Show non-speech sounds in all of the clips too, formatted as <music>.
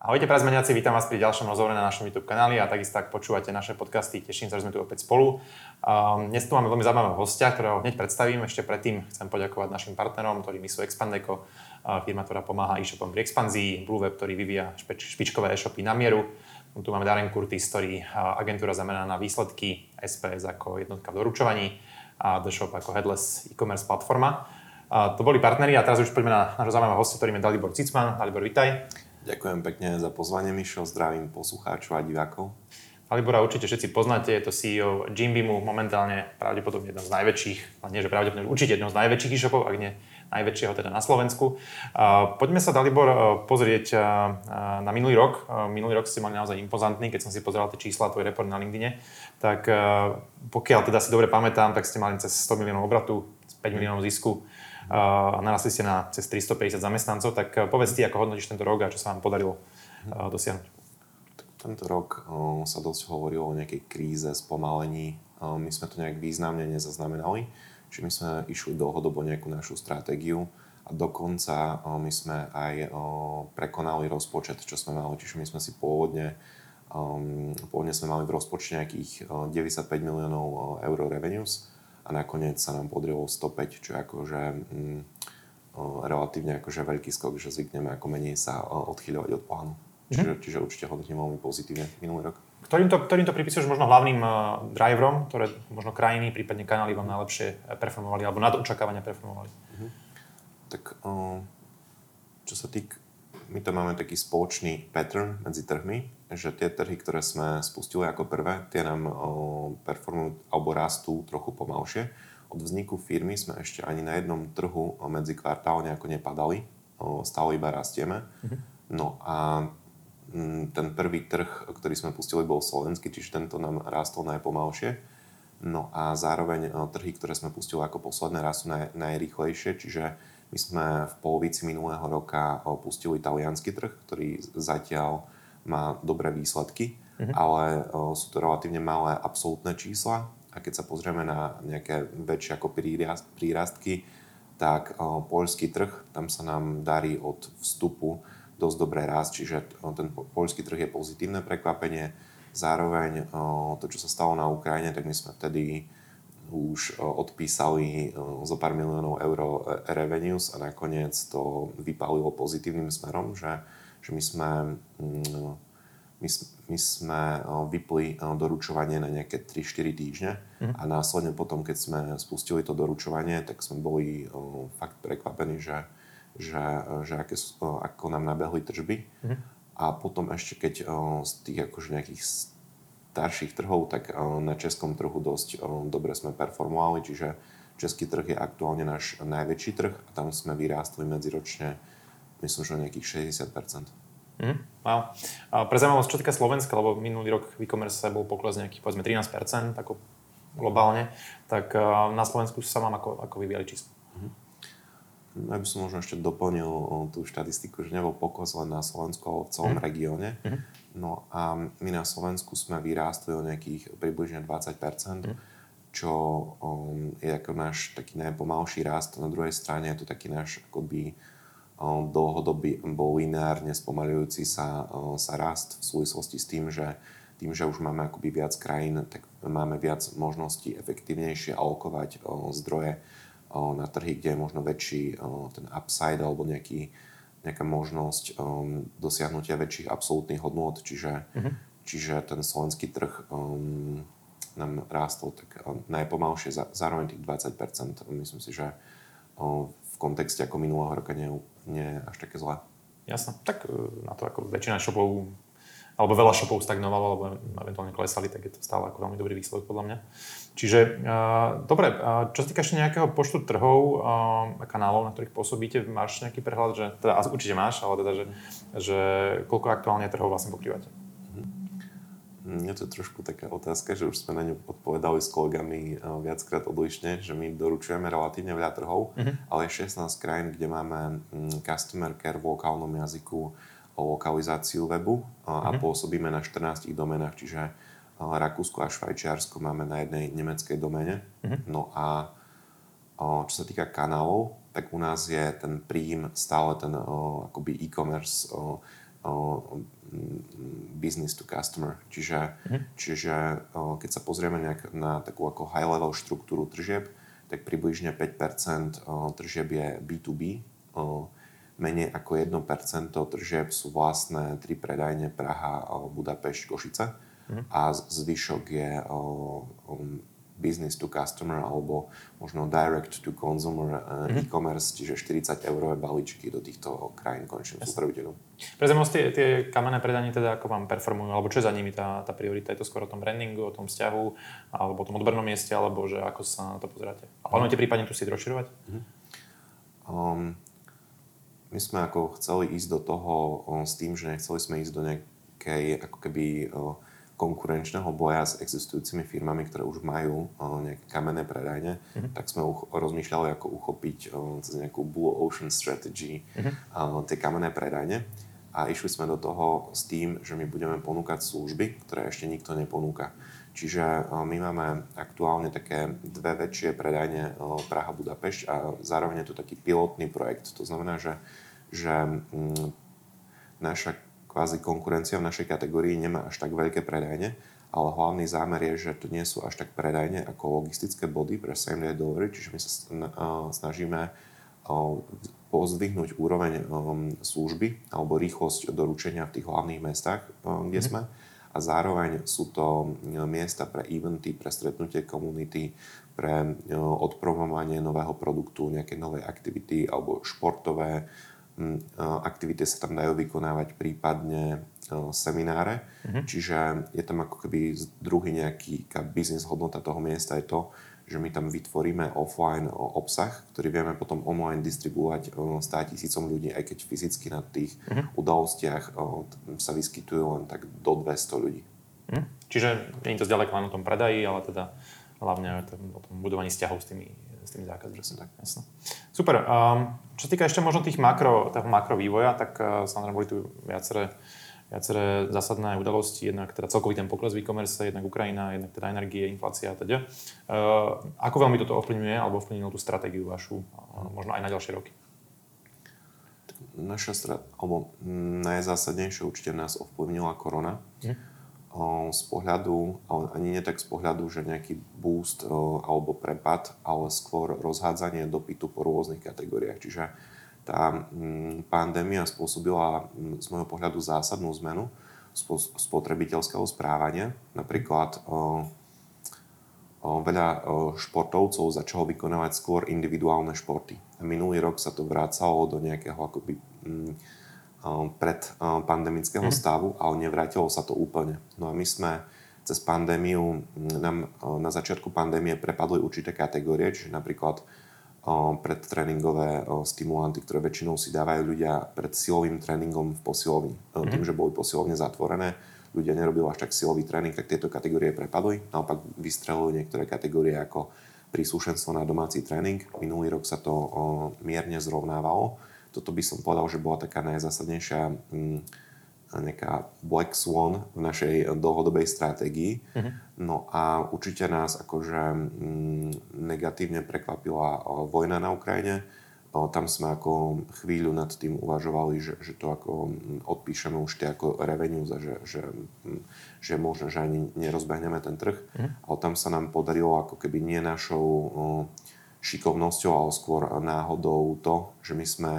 Ahojte prezmeniaci, vítam vás pri ďalšom rozhovore na našom YouTube kanáli a takisto ak počúvate naše podcasty, teším sa, že sme tu opäť spolu. Um, dnes tu máme veľmi zaujímavého hostia, ktorého hneď predstavím. Ešte predtým chcem poďakovať našim partnerom, ktorými sú Expandeco, firma, ktorá pomáha e-shopom pri expanzii, Blueweb, ktorý vyvíja špičkové e-shopy na mieru. Tu máme Darren Curtis, ktorý agentúra zameraná na výsledky, SPS ako jednotka v doručovaní a The Shop ako headless e-commerce platforma. Uh, to boli partneri a teraz už poďme na nášho zaujímavého hostia, ktorým je Dalibor Cicman. Dalibor, vitaj. Ďakujem pekne za pozvanie, Mišo. Zdravím poslucháčov a divákov. Alibora určite všetci poznáte, je to CEO Jimbimu, momentálne pravdepodobne jeden z najväčších, nie že pravdepodobne, určite jedno z najväčších e-shopov, ak nie najväčšieho teda na Slovensku. Poďme sa, Dalibor, pozrieť na minulý rok. Minulý rok ste mali naozaj impozantný, keď som si pozeral tie čísla, tvoj report na LinkedIn. Tak pokiaľ teda si dobre pamätám, tak ste mali cez 100 miliónov obratu, 5 miliónov zisku a narastli ste na cez 350 zamestnancov, tak eh, povedz ty, ako hodnotíš tento rok a čo sa vám podarilo eh, dosiahnuť? Tento rok eh, sa dosť hovorilo o nejakej kríze, spomalení. My sme to nejak významne nezaznamenali, čiže my sme išli dlhodobo nejakú našu stratégiu a dokonca my sme aj prekonali rozpočet, čo sme mali, čiže my sme si pôvodne Um, pôvodne sme mali v rozpočte nejakých 95 miliónov eur revenues a nakoniec sa nám podrilo 105, čo je akože mm, relatívne akože veľký skok, že zvykneme ako menej sa odchyľovať od plánu. Mhm. Čiže, čiže určite hodnotím veľmi pozitívne minulý rok. Ktorým to, ktorým to pripisuješ možno hlavným uh, driverom, ktoré možno krajiny, prípadne kanály vám najlepšie performovali alebo nad očakávania performovali? Uh-huh. Tak uh, čo sa týka my to máme taký spoločný pattern medzi trhmi, že tie trhy, ktoré sme spustili ako prvé, tie nám performujú alebo rastú trochu pomalšie. Od vzniku firmy sme ešte ani na jednom trhu medzi kvartálne ako nepadali, stále iba rastieme. Mhm. No a mm, ten prvý trh, ktorý sme pustili, bol slovenský, čiže tento nám rástol najpomalšie. No a zároveň trhy, ktoré sme pustili ako posledné, rastú naj, najrýchlejšie, čiže my sme v polovici minulého roka pustili talianský trh, ktorý zatiaľ má dobré výsledky, mm-hmm. ale sú to relatívne malé absolútne čísla a keď sa pozrieme na nejaké väčšie ako prírastky, tak poľský trh, tam sa nám darí od vstupu dosť dobré rast, čiže ten poľský trh je pozitívne prekvapenie. Zároveň to, čo sa stalo na Ukrajine, tak my sme vtedy už e, odpísali e, zo pár miliónov eur e, revenues a nakoniec to vypálilo pozitívnym smerom, že, že my sme mm, my, my sme vypli doručovanie na nejaké 3-4 týždne mm. a následne potom, keď sme spustili to doručovanie, tak sme boli fakt prekvapení, že, že, že aké, ako nám nabehli tržby. Mm. A potom ešte keď z tých akože nejakých starších trhov, tak eh, na českom trhu dosť eh, dobre sme performovali, čiže český trh je aktuálne náš najväčší trh a tam sme vyrástli medziročne myslím, že nejakých 60%. Mm, wow. A pre zaujímavosť, čo týka Slovenska, lebo minulý rok v e-commerce bol pokles nejakých povedzme 13%, ako globálne, tak eh, na Slovensku sa vám ako, ako vyvíjali čísla? Ja by som možno ešte doplnil tú štatistiku, že nebol pokles len na Slovensku, ale v celom mm. regióne. Mm. No a my na Slovensku sme vyrástli o nejakých približne 20%, mm. čo um, je ako náš taký najpomalší rast. Na druhej strane je to taký náš akoby um, dlhodobý bol lineárne spomalujúci sa, um, sa rast v súvislosti s tým, že tým, že už máme akoby viac krajín, tak máme viac možností efektívnejšie alokovať um, zdroje na trhy, kde je možno väčší ten upside alebo nejaký, nejaká možnosť um, dosiahnutia väčších absolútnych hodnôt, čiže, uh-huh. čiže ten slovenský trh um, nám rástol tak um, najpomalšie, za, zároveň tých 20%. Myslím si, že um, v kontexte ako minulého roka nie, nie až také zlé. Jasné, tak e, na to ako väčšina shopov alebo veľa shopov stagnovalo, alebo eventuálne klesali, tak je to stále ako veľmi dobrý výsledok podľa mňa. Čiže, uh, dobre, uh, čo sa týka ešte nejakého počtu trhov a uh, kanálov, na ktorých pôsobíte, máš nejaký prehľad, že, teda určite máš, ale teda, že, že koľko aktuálne trhov vlastne pokrývate? Mhm. Je to trošku taká otázka, že už sme na ňu odpovedali s kolegami viackrát odlišne, že my doručujeme relatívne veľa trhov, mm-hmm. ale je 16 krajín, kde máme mm, customer care v lokálnom jazyku, lokalizáciu webu a mm-hmm. pôsobíme na 14 domenách, čiže Rakúsko a Švajčiarsko máme na jednej nemeckej domene. Mm-hmm. No a čo sa týka kanálov, tak u nás je ten príjm stále ten akoby e-commerce business to customer. Čiže, mm-hmm. čiže keď sa pozrieme nejak na takú ako high level štruktúru tržieb, tak približne 5% tržieb je B2B, menej ako 1% tržieb sú vlastné tri predajne Praha, Budapešť, Košice mm-hmm. a zvyšok je business to customer alebo možno direct to consumer mm-hmm. e-commerce, čiže 40 eurové balíčky do týchto krajín konečným yes. spotrebiteľom. Pre tie, tie kamenné predanie teda ako vám performujú, alebo čo je za nimi tá, tá priorita? Je to skôr o tom brandingu, o tom vzťahu, alebo o tom odbernom mieste, alebo že ako sa na to pozeráte? A plánujete prípadne tu si rozširovať? Mm-hmm. Um, my sme ako chceli ísť do toho s tým, že nechceli sme ísť do nejakej ako keby konkurenčného boja s existujúcimi firmami, ktoré už majú nejaké kamenné predajne, mm-hmm. tak sme uch- rozmýšľali, ako uchopiť cez nejakú Blue Ocean Strategy mm-hmm. tie kamenné predajne. A išli sme do toho s tým, že my budeme ponúkať služby, ktoré ešte nikto neponúka. Čiže my máme aktuálne také dve väčšie predajne Praha Budapešť a zároveň je to taký pilotný projekt. To znamená, že, že mm, naša kvázi konkurencia v našej kategórii nemá až tak veľké predajne, ale hlavný zámer je, že to nie sú až tak predajne ako logistické body pre same day delivery, čiže my sa snažíme pozdvihnúť úroveň služby alebo rýchlosť doručenia v tých hlavných mestách, kde mhm. sme. A zároveň sú to miesta pre eventy, pre stretnutie komunity, pre odpromovanie nového produktu, nejaké novej aktivity alebo športové aktivity sa tam dajú vykonávať prípadne semináre. Mm-hmm. Čiže je tam ako keby druhý nejaký biznis hodnota toho miesta je to, že my tam vytvoríme offline obsah, ktorý vieme potom online distribuovať 100 tisícom ľudí, aj keď fyzicky na tých mm-hmm. udalostiach sa vyskytujú len tak do 200 ľudí. Mm. Čiže nie je to zďaleka len o tom predaji, ale teda hlavne o tom budovaní vzťahov s tými s tými zákazníkmi. Tak, jasno. Super. Um, čo sa týka ešte možno tých makro, toho makro vývoja, tak uh, samozrejme boli tu viaceré, viaceré zásadné udalosti, jednak teda celkový ten pokles v e-commerce, jednak Ukrajina, jednak teda energie, inflácia a teda. Uh, ako veľmi toto ovplyvňuje alebo ovplyvnilo tú stratégiu vašu, uh, možno aj na ďalšie roky? Naša strat, alebo najzásadnejšie určite nás ovplyvnila korona. Hm z pohľadu, ale ani nie tak z pohľadu, že nejaký boost alebo prepad, ale skôr rozhádzanie dopytu po rôznych kategóriách. Čiže tá mm, pandémia spôsobila mm, z môjho pohľadu zásadnú zmenu spotrebiteľského správania. Napríklad veľa športovcov začalo vykonávať skôr individuálne športy. Minulý rok sa to vrácalo do nejakého akoby mm, pred pandemického mm. stavu, ale nevrátilo sa to úplne. No a my sme cez pandémiu, nám na začiatku pandémie prepadli určité kategórie, čiže napríklad predtréningové uh, stimulanty, ktoré väčšinou si dávajú ľudia pred silovým tréningom v posilovni. Mm. Tým, že boli posilovne zatvorené, ľudia nerobili až tak silový tréning, tak tieto kategórie prepadli. Naopak vystrelujú niektoré kategórie ako príslušenstvo na domáci tréning. Minulý rok sa to uh, mierne zrovnávalo toto by som povedal, že bola taká najzásadnejšia mm, nejaká black swan v našej dlhodobej stratégii. Uh-huh. No a určite nás akože mm, negatívne prekvapila vojna na Ukrajine. Tam sme ako chvíľu nad tým uvažovali, že, že to ako mm, odpíšeme už tie ako revenues a že, že, že možno, že ani nerozbehneme ten trh. Uh-huh. Ale tam sa nám podarilo ako keby nie našou šikovnosťou, ale skôr náhodou to, že my sme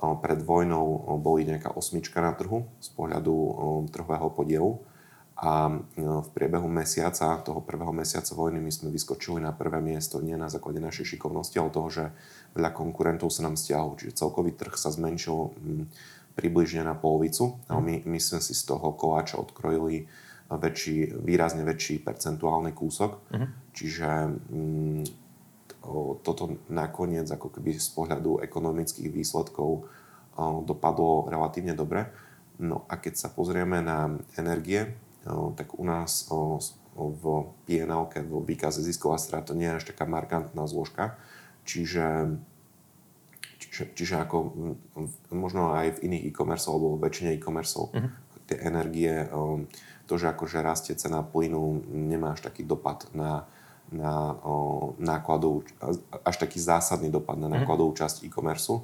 pred vojnou boli nejaká osmička na trhu z pohľadu trhového podielu a v priebehu mesiaca, toho prvého mesiaca vojny, my sme vyskočili na prvé miesto nie na základe našej šikovnosti, ale toho, že veľa konkurentov sa nám stiahol. Čiže celkový trh sa zmenšil približne na polovicu a my, my sme si z toho koláča odkrojili väčší, výrazne väčší percentuálny kúsok. Uh-huh. Čiže toto nakoniec ako keby z pohľadu ekonomických výsledkov dopadlo relatívne dobre. No a keď sa pozrieme na energie, tak u nás v PNL, v výkaze zisková strata, nie je až taká markantná zložka. Čiže, čiže, čiže ako možno aj v iných e-commerce alebo v väčšine e-commerce uh-huh. tie energie, to, že akože rastie cena plynu, nemá až taký dopad na na o, nákladovú, až taký zásadný dopad na mhm. nákladovú časť e-commerce.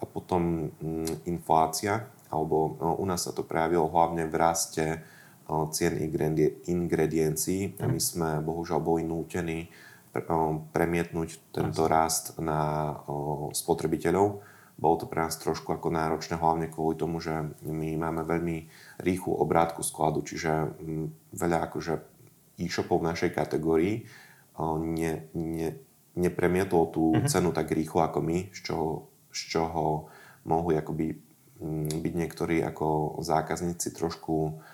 A potom m, mm, inflácia alebo u nás sa to prejavilo hlavne v raste cien ingrediencií. My sme bohužiaľ boli nútení premietnúť tento rast na spotrebiteľov. Bolo to pre nás trošku ako náročné, hlavne kvôli tomu, že my máme veľmi rýchlu obrátku skladu, čiže veľa akože e-shopov v našej kategórii ne, ne, nepremietlo tú uh-huh. cenu tak rýchlo ako my, z čoho, z čoho mohli akoby byť niektorí ako zákazníci trošku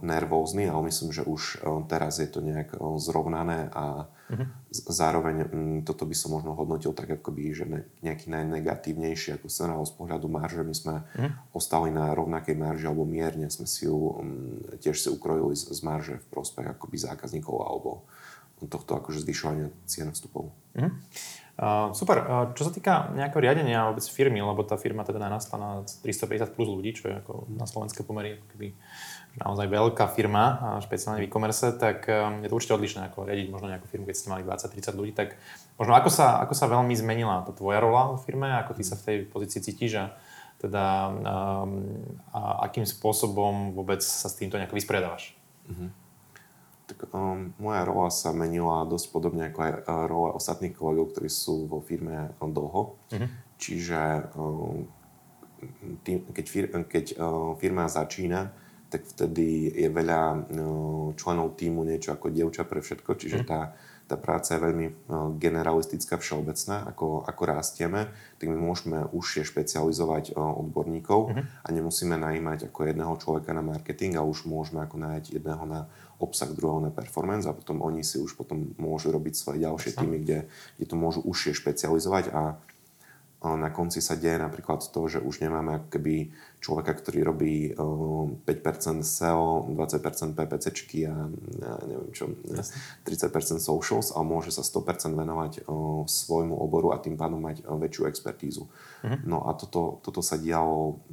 nervózny, ale myslím, že už teraz je to nejak zrovnané a uh-huh. zároveň toto by som možno hodnotil tak akoby, že nejaký najnegatívnejší ako scenár z pohľadu marže. My sme uh-huh. ostali na rovnakej marži alebo mierne sme si ju tiež si ukrojili z, z marže v prospech akoby zákazníkov alebo tohto akože zvyšovania cien vstupov. Uh-huh. Uh, super. Uh, čo sa týka nejakého riadenia vôbec firmy, lebo tá firma teda narastla na 350 plus ľudí, čo je ako na slovenské pomery keby naozaj veľká firma, špeciálne v e-commerce, tak um, je to určite odlišné ako riadiť možno nejakú firmu, keď ste mali 20-30 ľudí. Tak možno ako sa, ako sa veľmi zmenila tá tvoja rola vo firme, ako ty sa v tej pozícii cítiš a teda um, a akým spôsobom vôbec sa s týmto nejako vysporiadávaš? Uh-huh. Tak um, moja rola sa menila dosť podobne ako aj uh, rola ostatných kolegov, ktorí sú vo firme dlho. Uh-huh. Čiže um, tým, keď, fir- keď uh, firma začína, tak vtedy je veľa no, členov týmu niečo ako dievča pre všetko, čiže mhm. tá, tá práca je veľmi no, generalistická, všeobecná, ako, ako rastieme, tak my môžeme užšie špecializovať odborníkov uh-huh. a nemusíme najímať ako jedného človeka na marketing, a už môžeme ako nájsť jedného na obsah, druhého na performance a potom oni si už potom môžu robiť svoje ďalšie týmy, kde, kde to môžu užšie špecializovať a na konci sa deje napríklad to, že už nemáme ako keby človeka, ktorý robí 5% SEO, 20% PPCčky a ja neviem čo, 30% socials a môže sa 100% venovať svojmu oboru a tým pádom mať väčšiu expertízu. Uh-huh. No a toto, toto sa dialo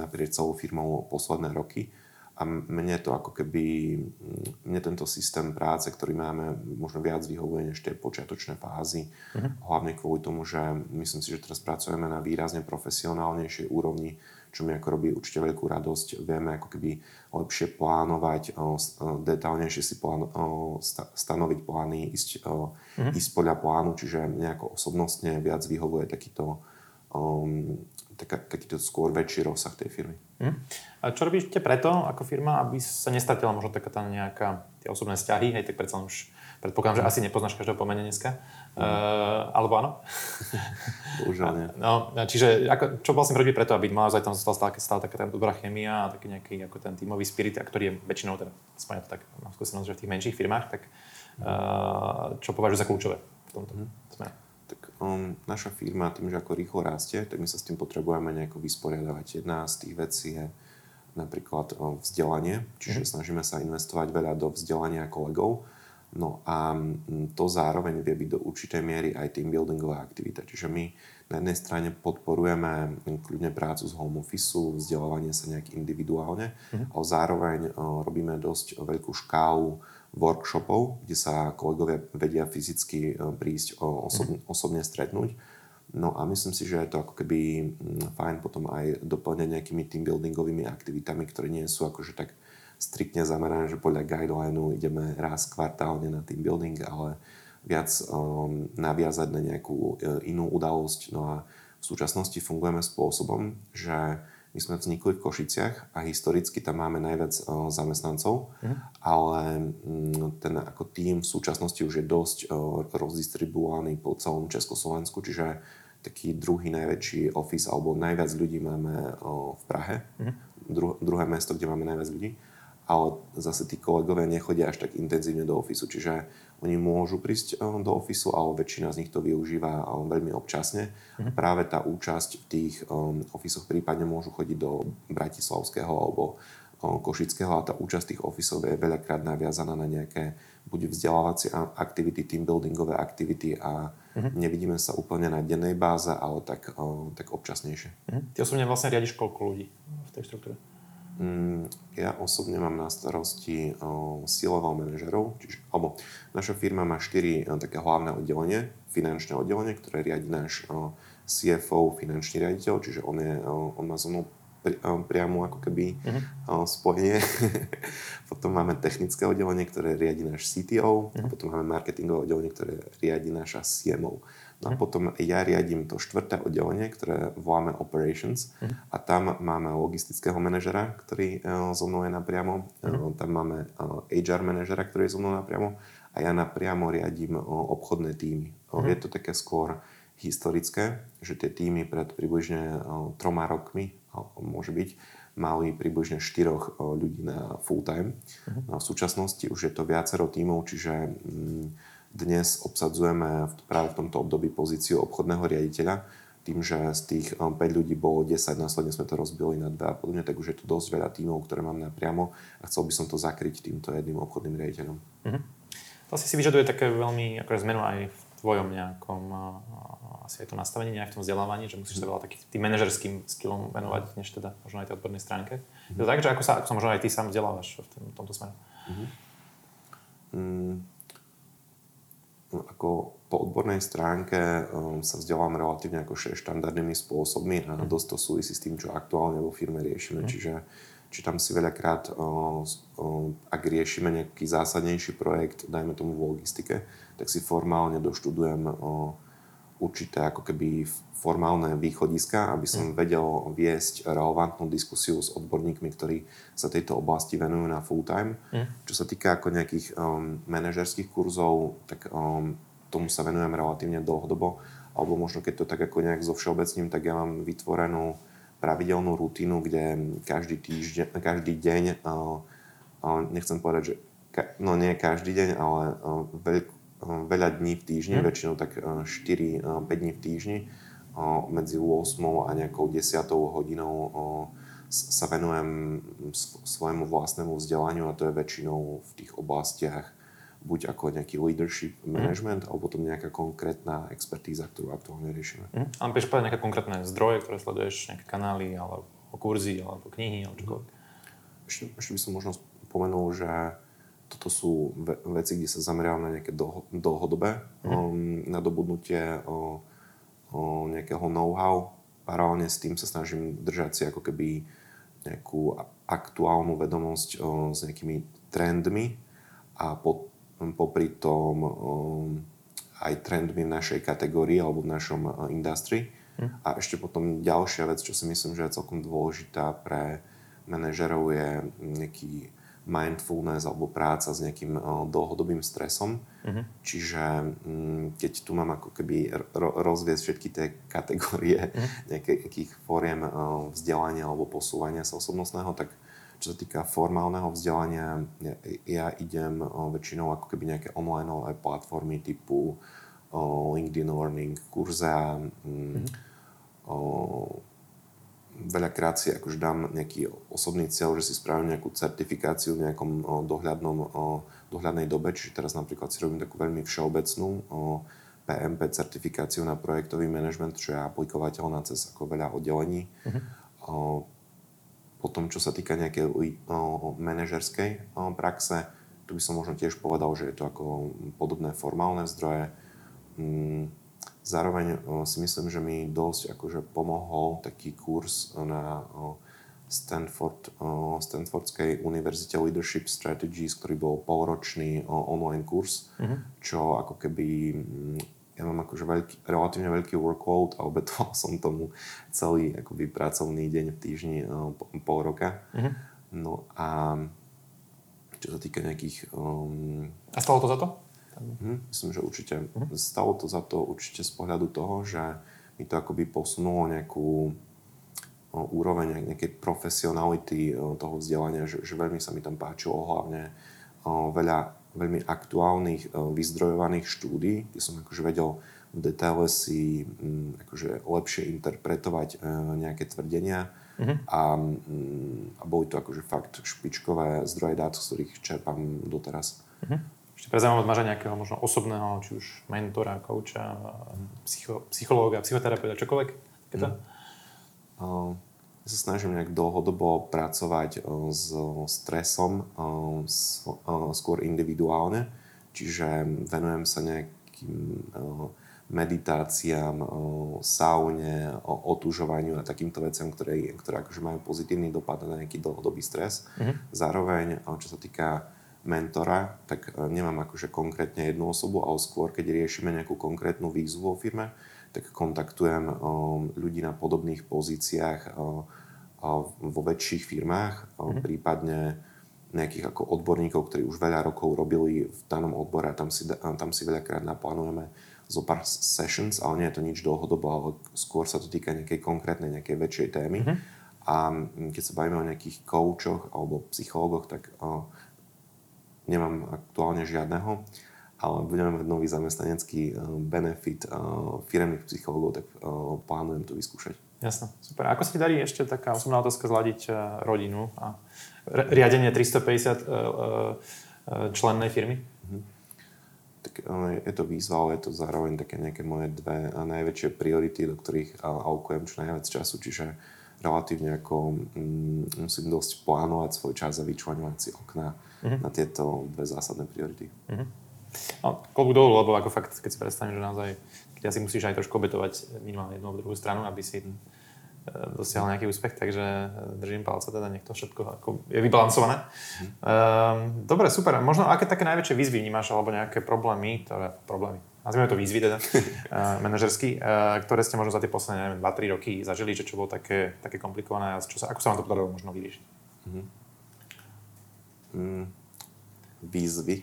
naprieč celou firmou posledné roky a mne to ako keby, mm, mne tento systém práce, ktorý máme, možno viac vyhovuje než tie počiatočné fázy. Uh-huh. Hlavne kvôli tomu, že myslím si, že teraz pracujeme na výrazne profesionálnejšej úrovni, čo mi ako robí určite veľkú radosť. Vieme ako keby lepšie plánovať, detálnejšie si plán, stanoviť plány, ísť, uh-huh. ísť podľa plánu, čiže nejako osobnostne viac vyhovuje takýto um, taká, takýto skôr väčší rozsah tej firmy. Hmm. A čo robíte preto ako firma, aby sa nestratila možno taká tá nejaká tie osobné vzťahy, hej, tak predsa už predpokladám, že asi nepoznáš každého pomene dneska. Uh, alebo áno? <laughs> Bohužiaľ nie. No, čiže ako, čo vlastne robí preto, aby naozaj tam zostala stále, stále taká tá dobrá chemia a taký nejaký ako ten tímový spirit, a ktorý je väčšinou, teda, aspoň to tak mám skúsenosť, že v tých menších firmách, tak uh, čo považujú za kľúčové v tomto hmm. Um, naša firma tým, že ako rýchlo rastie, tak my sa s tým potrebujeme nejako vysporiadavať. Jedna z tých vecí je napríklad um, vzdelanie, čiže mm. snažíme sa investovať veľa do vzdelania kolegov. No a um, to zároveň vie byť do určitej miery aj team buildingová aktivita. Čiže my na jednej strane podporujeme kľudne prácu z home office, vzdelávanie sa nejak individuálne, mm. ale zároveň uh, robíme dosť veľkú škálu workshopov, kde sa kolegovia vedia fyzicky e, prísť osobne, mhm. osobne stretnúť. No a myslím si, že je to ako keby mm, fajn potom aj doplňať nejakými team buildingovými aktivitami, ktoré nie sú akože tak striktne zamerané, že podľa guidelineu ideme raz kvartálne na team building, ale viac um, naviazať na nejakú uh, inú udalosť. No a v súčasnosti fungujeme spôsobom, že my sme vznikli v Košiciach a historicky tam máme najviac uh, zamestnancov, mm. ale um, ten ako tým v súčasnosti už je dosť uh, rozdistribuovaný po celom Československu, čiže taký druhý najväčší office alebo najviac ľudí máme uh, v Prahe, mm. Dru- druhé mesto, kde máme najviac ľudí, ale zase tí kolegovia nechodia až tak intenzívne do ofisu, čiže oni môžu prísť eh, do ofisu, ale väčšina z nich to využíva eh, veľmi občasne. Mm-hmm. Práve tá účasť v tých um, ofisoch prípadne môžu chodiť do Bratislavského alebo Košického a tá účasť tých ofisov je veľakrát naviazaná na nejaké buď vzdelávacie aktivity, team buildingové aktivity a mm-hmm. nevidíme sa úplne na dennej báze, ale tak, tak občasnejšie. Mm-hmm. Ty osobne vlastne riadiš koľko ľudí v tej štruktúre? Mm, ja osobne mám na starosti silového manažerov, čiže, alebo naša firma má štyri také hlavné oddelenie, finančné oddelenie, ktoré riadi náš CFO, finančný riaditeľ, čiže on, je, on má so mnou pri, priamo ako keby uh-huh. spojenie. <laughs> potom máme technické oddelenie, ktoré riadi náš CTO. Uh-huh. A potom máme marketingové oddelenie, ktoré riadi naša CMO. No a mhm. potom ja riadím to štvrté oddelenie, ktoré voláme Operations uh-huh. a tam máme logistického manažera, ktorý so mnou je napriamo, uh-huh. uh, tam máme uh, HR manažera, ktorý je so mnou napriamo a ja napriamo riadím obchodné týmy. Uh-huh. Je to také skôr historické, že tie týmy pred približne troma rokmi, môže byť, mali približne štyroch uh, ľudí na full time. Uh-huh. No, v súčasnosti už je to viacero tímov, čiže um, dnes obsadzujeme práve v tomto období pozíciu obchodného riaditeľa, tým, že z tých 5 um, ľudí bolo 10, následne sme to rozbili na 2 a podobne, tak už je to dosť veľa tímov, ktoré mám napriamo a chcel by som to zakryť týmto jedným obchodným riaditeľom. Mm-hmm. To asi si vyžaduje také veľmi ako zmenu aj v tvojom nejakom asi aj to nastavení, aj v tom vzdelávaní, že musíš sa veľa takých tým manažerským skillom venovať, než teda možno aj tej odbornej stránke. Mm-hmm. Je to tak, že ako sa, ako sa možno aj ty sám vzdelávaš v, tom, v tomto smere? Mm-hmm. Mm, ako po odbornej stránke um, sa vzdelám relatívne ako štandardnými spôsobmi a mm. dosť to súvisí s tým, čo aktuálne vo firme riešime. Mm. Čiže čítam si veľakrát, uh, uh, ak riešime nejaký zásadnejší projekt, dajme tomu v logistike, tak si formálne doštudujem uh, určité ako keby formálne východiska, aby som mm. vedel viesť relevantnú diskusiu s odborníkmi, ktorí sa tejto oblasti venujú na full time. Mm. Čo sa týka ako nejakých um, manažerských kurzov, tak um, tomu sa venujem relatívne dlhodobo, alebo možno keď to tak ako nejak zo všeobecním, tak ja mám vytvorenú pravidelnú rutinu, kde každý týždeň, každý deň, uh, uh, nechcem povedať, že ka, no nie každý deň, ale uh, veľk, veľa dní v týždni, mm. väčšinou tak 4-5 dní v týždni, medzi 8 a nejakou 10 hodinou sa venujem svojmu vlastnému vzdelaniu a to je väčšinou v tých oblastiach buď ako nejaký leadership management, mm. alebo potom nejaká konkrétna expertíza, ktorú aktuálne riešime. Mm. A vieš povedať nejaké konkrétne zdroje, ktoré sleduješ, nejaké kanály, alebo kurzy, alebo knihy, alebo čokoľvek? Ešte, ešte by som možno spomenul, že toto sú ve- veci, kde sa zameriavam na nejaké dlho- dlhodobé mm. um, nadobudnutie um, um, nejakého know-how. Paralelne s tým sa snažím držať si ako keby nejakú aktuálnu vedomosť um, s nejakými trendmi a po, um, popri tom um, aj trendmi v našej kategórii alebo v našom uh, industrii. Mm. A ešte potom ďalšia vec, čo si myslím, že je celkom dôležitá pre manažerov je nejaký mindfulness alebo práca s nejakým dlhodobým stresom. Uh-huh. Čiže mm, keď tu mám ako keby ro- rozviesť všetky tie kategórie uh-huh. <laughs> nejakých fóriem vzdelania alebo posúvania sa osobnostného, tak čo sa týka formálneho vzdelania, ja, ja idem väčšinou ako keby nejaké online platformy typu LinkedIn Learning, Kurza, uh-huh veľakrát si akože dám nejaký osobný cieľ, že si spravím nejakú certifikáciu v nejakom o, dohľadnom, o, dohľadnej dobe, čiže teraz napríklad si robím takú veľmi všeobecnú o, PMP certifikáciu na projektový manažment, čo je aplikovateľná cez ako veľa oddelení. Uh-huh. O, potom, čo sa týka nejakej o, manažerskej o, praxe, tu by som možno tiež povedal, že je to ako podobné formálne zdroje. Mm, Zároveň si myslím, že mi dosť akože pomohol taký kurz na Stanford, Stanfordskej univerzite Leadership Strategies, ktorý bol polročný online kurz, uh-huh. čo ako keby mm, ja mám akože veľký, relatívne veľký workload a obetoval <laughs> som tomu celý akoby pracovný deň v týždni pol roka. Uh-huh. No a čo sa týka nejakých... Um... A stalo to za to? Hm, myslím, že určite. Hm. Stalo to za to určite z pohľadu toho, že mi to akoby posunulo nejakú úroveň nejakej profesionality toho vzdelania, že, že veľmi sa mi tam páčilo hlavne veľa veľmi aktuálnych vyzdrojovaných štúdí, kde som akože vedel v detaile si hm, akože lepšie interpretovať nejaké tvrdenia uh-huh. a, hm, a boli to akože fakt špičkové zdroje dát, z ktorých čerpám doteraz. Uh-huh. Ešte pre zaujímavosť máš nejakého možno osobného, či už mentora, kouča, psycho, psychológa, psychoterapeuta, čokoľvek? Mm. Uh, ja sa snažím nejak dlhodobo pracovať uh, s stresom uh, s, uh, skôr individuálne, čiže venujem sa nejakým uh, meditáciám, saune, o otužovaniu a takýmto veciam, ktoré, ktoré akože majú pozitívny dopad na nejaký dlhodobý stres. Mm-hmm. Zároveň, čo sa týka mentora, tak e, nemám akože konkrétne jednu osobu, ale skôr, keď riešime nejakú konkrétnu výzvu vo firme, tak kontaktujem ľudí na podobných pozíciách vo väčších firmách, mm-hmm. prípadne nejakých ako odborníkov, ktorí už veľa rokov robili v danom odbore a tam si, tam si veľakrát naplánujeme zo pár sessions, ale nie je to nič dlhodobo, ale skôr sa to týka nejakej konkrétnej, nejakej väčšej témy. Mm-hmm. A keď sa bavíme o nejakých koučoch alebo psychológoch, tak uh, nemám aktuálne žiadneho, ale budeme mať nový zamestnanecký uh, benefit uh, firemných psychológov, tak uh, plánujem to vyskúšať. Jasné, super. Ako sa ti darí ešte taká osobná otázka zladiť rodinu a riadenie 350 uh, uh, člennej firmy? Mm-hmm. Tak je to výzva, ale je to zároveň také nejaké moje dve najväčšie priority, do ktorých alokujem čo najviac času, čiže relatívne ako mm, musím dosť plánovať svoj čas a vyčlenovať si okna mm-hmm. na tieto dve zásadné priority. Mm-hmm. No, klobúk dolu, lebo ako fakt, keď si predstavím, že naozaj, keď asi musíš aj trošku obetovať minimálne jednu druhú stranu, aby si dosiahol nejaký úspech, takže e, držím palce, teda nech to všetko ako je vybalancované. Mm. Dobre, super. Možno aké také najväčšie výzvy vnímaš, alebo nejaké problémy, ktoré, problémy, nazvime to výzvy teda, <laughs> uh, manažersky, uh, ktoré ste možno za tie posledné, neviem, 2-3 roky zažili, že čo bolo také, také komplikované a čo sa, ako sa vám to podarilo možno vyriešiť? Mm. Mm, výzvy.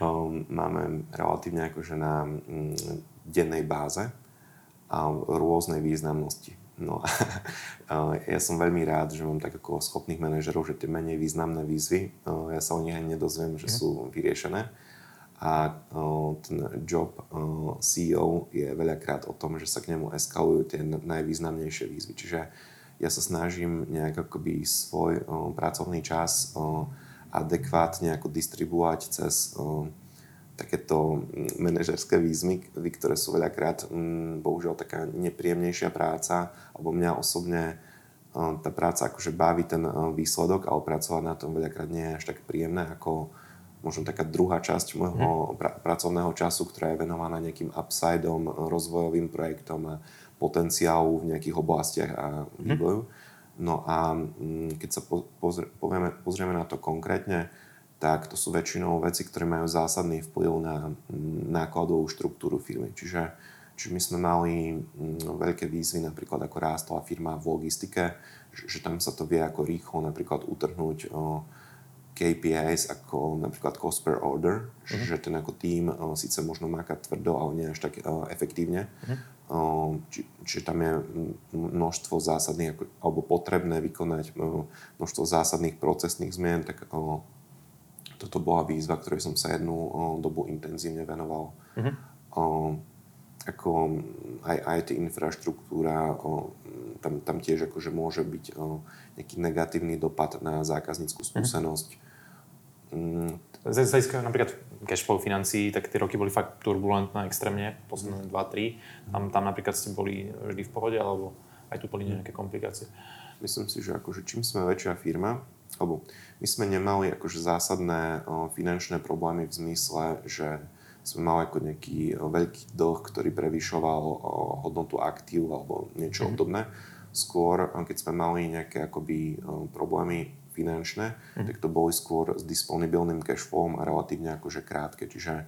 um, <laughs> <laughs> máme relatívne akože na mm, dennej báze a rôznej významnosti. No a ja som veľmi rád, že mám tak ako schopných manažerov, že tie menej významné výzvy, ja sa o nich ani nedozviem, že mhm. sú vyriešené. A ten job CEO je veľakrát o tom, že sa k nemu eskalujú tie najvýznamnejšie výzvy. Čiže ja sa snažím nejak akoby svoj pracovný čas adekvátne ako distribuovať cez takéto manažerské výzvy, ktoré sú veľakrát bohužiaľ taká nepríjemnejšia práca, alebo mňa osobne tá práca akože baví ten výsledok, ale pracovať na tom veľakrát nie je až tak príjemné ako možno taká druhá časť môjho mhm. pra- pracovného času, ktorá je venovaná nejakým upsideom, rozvojovým projektom a potenciálu v nejakých oblastiach a mhm. vývoju. No a mm, keď sa pozrieme, pozrieme na to konkrétne, tak to sú väčšinou veci, ktoré majú zásadný vplyv na mm, nákladovú štruktúru firmy. Čiže, čiže my sme mali mm, veľké výzvy, napríklad ako rástla firma v logistike, že, že tam sa to vie ako rýchlo napríklad utrhnúť o, KPIs ako napríklad cost per order, mm-hmm. že ten ako tým o, síce možno máka tvrdo, ale nie až tak o, efektívne. Mm-hmm. O, či, čiže tam je množstvo zásadných, ako, alebo potrebné vykonať o, množstvo zásadných procesných zmien, tak o, toto bola výzva, ktorej som sa jednu dobu intenzívne venoval. Mm-hmm. O, ako aj, aj tá infraštruktúra, o, tam, tam tiež akože môže byť o, nejaký negatívny dopad na zákazníckú mhm. skúsenosť. Mm. Z hľadiska napríklad cashflow financií, tak tie roky boli fakt turbulentné extrémne, posledné 2-3. Mhm. Tam, tam napríklad ste boli vždy v pohode, alebo aj tu boli nejaké komplikácie? Myslím si, že akože čím sme väčšia firma, alebo my sme nemali akože zásadné o, finančné problémy v zmysle, že sme mali ako nejaký veľký dlh, ktorý prevyšoval o, hodnotu aktív alebo niečo mm-hmm. obdobné. Skôr, keď sme mali nejaké akoby problémy finančné, mm-hmm. tak to boli skôr s disponibilným cashflowom a relatívne akože krátke. Čiže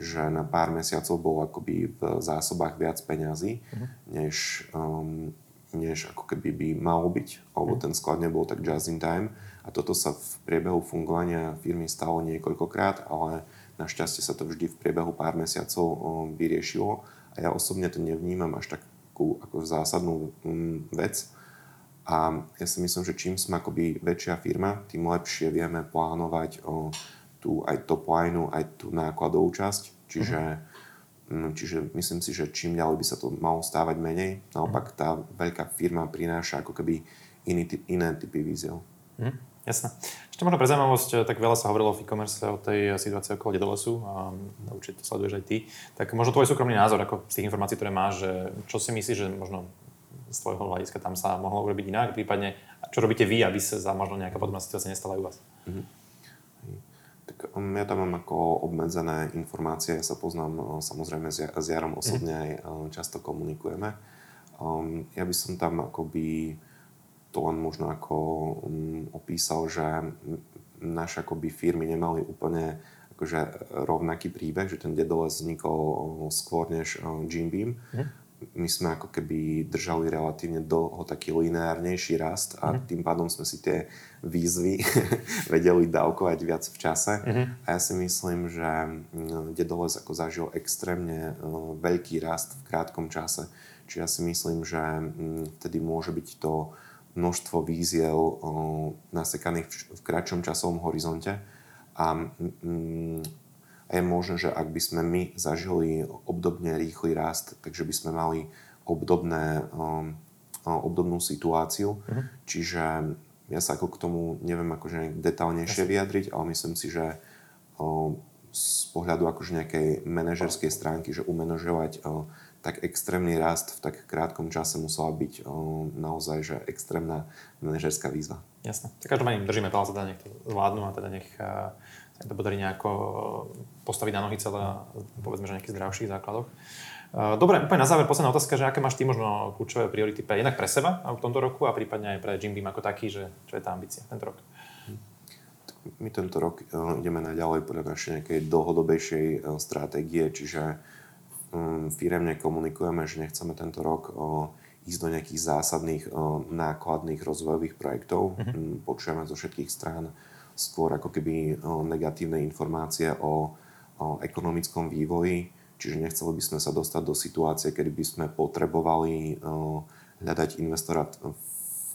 že na pár mesiacov bol akoby v zásobách viac peňazí, mm-hmm. než, um, než ako keby by malo byť, alebo mm-hmm. ten sklad nebol tak just in time. A toto sa v priebehu fungovania firmy stalo niekoľkokrát, ale našťastie sa to vždy v priebehu pár mesiacov vyriešilo a ja osobne to nevnímam až takú ako zásadnú mm, vec. A ja si myslím, že čím sme akoby väčšia firma, tým lepšie vieme plánovať o, tú aj top line, aj tú nákladovú časť. Čiže, uh-huh. čiže myslím si, že čím ďalej by sa to malo stávať menej, naopak tá veľká firma prináša ako keby iný, iné typy víziev. Uh-huh. Jasné. Ešte možno pre zaujímavosť, eh, tak veľa sa hovorilo v e-commerce o tej situácii okolo Dedolesu a určite to sleduješ aj ty. Tak možno tvoj súkromný názor, ako z tých informácií, ktoré máš, že čo si myslíš, že možno z tvojho hľadiska tam sa mohlo urobiť inak, prípadne čo robíte vy, aby sa za možno nejaká podobná situácia nestala aj u vás? Mm-hmm. Tak um, ja tam mám ako obmedzené informácie, ja sa poznám uh, samozrejme s, s Jarom osobne aj uh, často komunikujeme. Um, ja by som tam akoby to len možno ako um, opísal, že naše akoby firmy nemali úplne akože rovnaký príbeh, že ten dedoles vznikol uh, skôr než uh, Jim Beam. Mm my sme ako keby držali relatívne dlho taký lineárnejší rast a mm. tým pádom sme si tie výzvy <laughs> vedeli dávkovať viac v čase. Mm-hmm. A ja si myslím, že mm, Dedoles ako zažil extrémne uh, veľký rast v krátkom čase. Čiže ja si myslím, že um, vtedy môže byť to množstvo víziev nasekaných v, kratšom časovom horizonte. A a je možné, že ak by sme my zažili obdobne rýchly rast, takže by sme mali obdobné, obdobnú situáciu. Uh-huh. Čiže ja sa ako k tomu neviem akože detálnejšie vyjadriť, ale myslím si, že z pohľadu akože nejakej manažerskej stránky, že umenažovať um, tak extrémny rast v tak krátkom čase musela byť um, naozaj že extrémna manažerská výzva. Jasné. Tak každopádne im držíme palce, teda nech to zvládnu a teda nech uh to podarí nejako postaviť na nohy celé, povedzme, že nejakých zdravších základoch. Dobre, úplne na záver posledná otázka, že aké máš ty možno kľúčové priority pre, jednak pre seba v tomto roku a prípadne aj pre Jim Beam ako taký, že čo je tá ambícia tento rok? My tento rok uh, ideme naďalej podľa našej nejakej dlhodobejšej stratégie, čiže firemne komunikujeme, že nechceme tento rok ísť do nejakých zásadných nákladných rozvojových projektov. Mm-hmm. Počujeme zo všetkých strán skôr ako keby negatívne informácie o, o ekonomickom vývoji, čiže nechceli by sme sa dostať do situácie, kedy by sme potrebovali hľadať investora v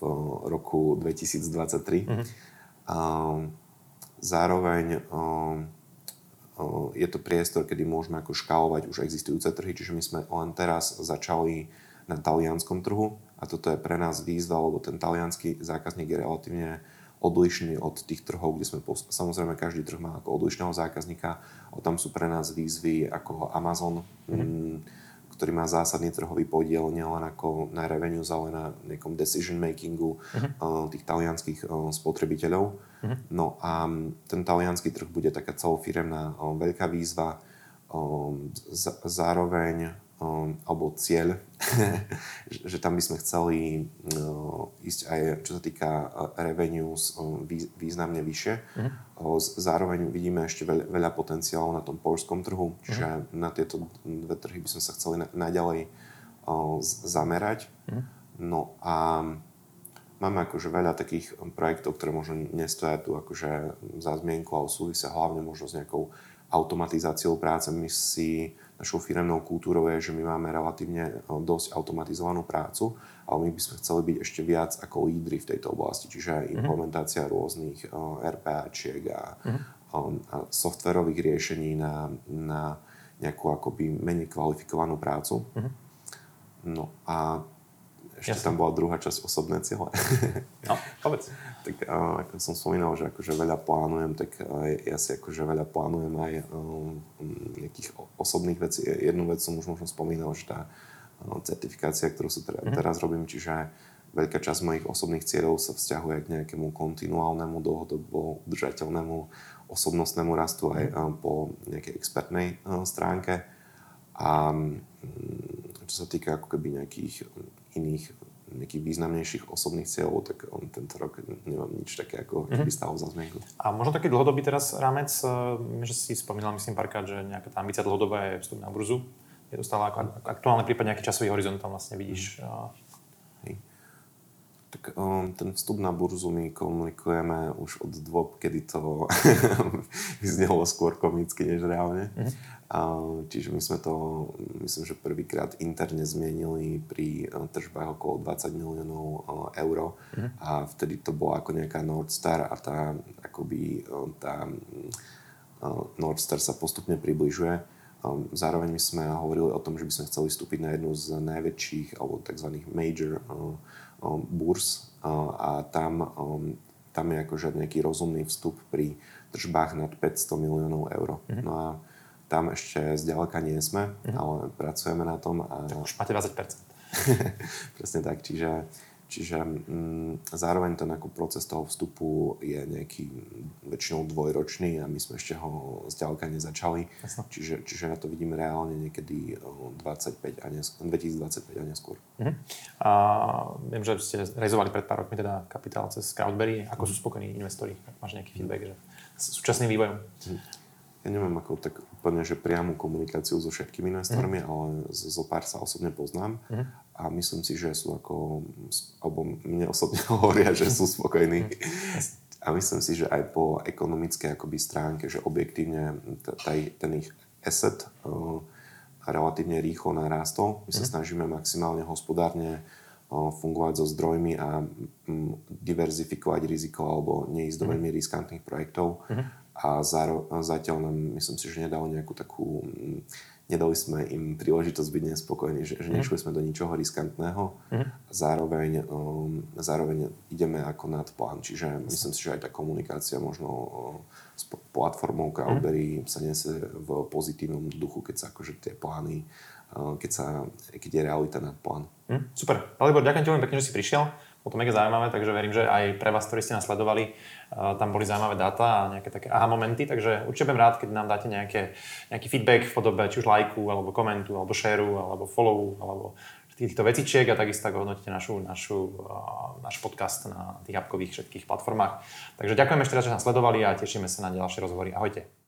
roku 2023. Mm-hmm. Zároveň je to priestor, kedy môžeme ako škálovať už existujúce trhy, čiže my sme len teraz začali na talianskom trhu a toto je pre nás výzva, lebo ten talianský zákazník je relatívne odlišný od tých trhov, kde sme, samozrejme každý trh má ako odlišného zákazníka, ale tam sú pre nás výzvy ako Amazon, mm-hmm. Ktorý má zásadný trhový podiel nielen ako na revenue, ale na nejakom decision makingu mm-hmm. tých talianských spotrebiteľov. Mm-hmm. No a ten talianský trh bude taká celofiremná veľká výzva, zároveň um, alebo cieľ, <laughs> že tam by sme chceli ísť aj, čo sa týka revenues, vý, významne vyššie. Uh-huh. Zároveň vidíme ešte veľ, veľa potenciálu na tom polskom trhu, čiže uh-huh. na tieto dve trhy by sme sa chceli na, naďalej uh, zamerať. Uh-huh. No a máme akože veľa takých projektov, ktoré možno nestoja tu akože za zmienku, ale súvisia hlavne možno s nejakou automatizáciou práce. My si našou firemnou kultúrou je, že my máme relatívne eh, dosť automatizovanú prácu, ale my by sme chceli byť ešte viac ako lídry v tejto oblasti, čiže aj mhm. implementácia rôznych eh, RPAčiek a, um, a softverových riešení na, na nejakú akoby menej kvalifikovanú prácu. Uh-huh. No a ešte Jasne. tam bola druhá časť osobné ciele. No, <laughs> povedz. tak ako som spomínal, že akože veľa plánujem, tak ja si akože veľa plánujem aj um, nejakých osobných vecí. Jednu vec som už možno spomínal, že tá certifikácia, ktorú sa teda, mm. teraz robím, čiže veľká časť mojich osobných cieľov sa vzťahuje k nejakému kontinuálnemu, dlhodobo udržateľnému osobnostnému rastu aj uh, po nejakej expertnej stránke. A um, čo sa týka ako keby nejakých iných nejakých významnejších osobných cieľov, tak on tento rok nemám nič také, ako mm-hmm. keby stálo za zmienku. A možno taký dlhodobý teraz rámec, eh, že si spomínal, myslím, párkrát, že nejaká tá ambícia dlhodobá je vstup na burzu. Je to stále ako aktuálne prípad nejaký časový horizont tam vlastne vidíš? Mm. Hej. Tak um, ten vstup na burzu my komunikujeme už od dôb, kedy to <laughs> vyznelo skôr komicky než reálne. Mm-hmm. Čiže my sme to, myslím, že prvýkrát interne zmienili pri e, tržbách okolo 20 miliónov e, eur mm. a vtedy to bola ako nejaká Nordstar a tá, akoby, e, tá Nordstar sa postupne približuje. Zároveň my sme hovorili o tom, že by sme chceli vstúpiť na jednu z najväčších alebo tzv. major burs a tam, tam je akože nejaký rozumný vstup pri tržbách nad 500 miliónov eur. Mm. No a tam ešte zďaleka nie sme, mm-hmm. ale pracujeme na tom. A... Tak už máte 20%. <laughs> Presne tak, čiže, čiže mm, zároveň ten ako proces toho vstupu je nejaký väčšinou dvojročný a my sme ešte ho zďaleka nezačali. Čiže, čiže ja to vidím reálne niekedy 25 a neskôr, 2025 a neskôr. Uh-huh. A viem, že ste realizovali pred pár rokmi teda kapitál cez Scoutberry. Ako sú spokojní investori? Máš nejaký feedback že s súčasným vývojom? Uh-huh ja neviem ako tak úplne, že priamu komunikáciu so všetkými investormi, mm. ale zo, zo pár sa osobne poznám mm. a myslím si, že sú ako, alebo mne osobne <laughs> hovoria, že sú spokojní. Mm. A myslím si, že aj po ekonomickej akoby stránke, že objektívne taj, ten ich asset uh, relatívne rýchlo narástol. My sa mm. snažíme maximálne hospodárne uh, fungovať so zdrojmi a um, diverzifikovať riziko alebo neísť do veľmi riskantných projektov. Mm a záro, zatiaľ nám, myslím si, že nedalo nejakú takú, mm, nedali sme im príležitosť byť nespokojní, že, že mhm. nešli sme do ničoho riskantného. Mm. Zároveň, um, zároveň ideme ako nad plán, čiže myslím si, že aj tá komunikácia možno um, s platformou Crowdberry mm. sa nesie v pozitívnom duchu, keď sa akože tie plány, uh, keď, sa, keď je realita nad plán. Mm. Super. Dalibor, ďakujem ti veľmi pekne, že si prišiel. Bolo to mega zaujímavé, takže verím, že aj pre vás, ktorí ste nás sledovali, tam boli zaujímavé dáta a nejaké také aha momenty, takže určite budem rád, keď nám dáte nejaké, nejaký feedback v podobe či už lajku, alebo komentu, alebo shareu, alebo followu, alebo týchto vecičiek a takisto tak hodnotíte našu, našu, náš podcast na tých appkových všetkých platformách. Takže ďakujem ešte raz, že nás sledovali a tešíme sa na ďalšie rozhovory. Ahojte.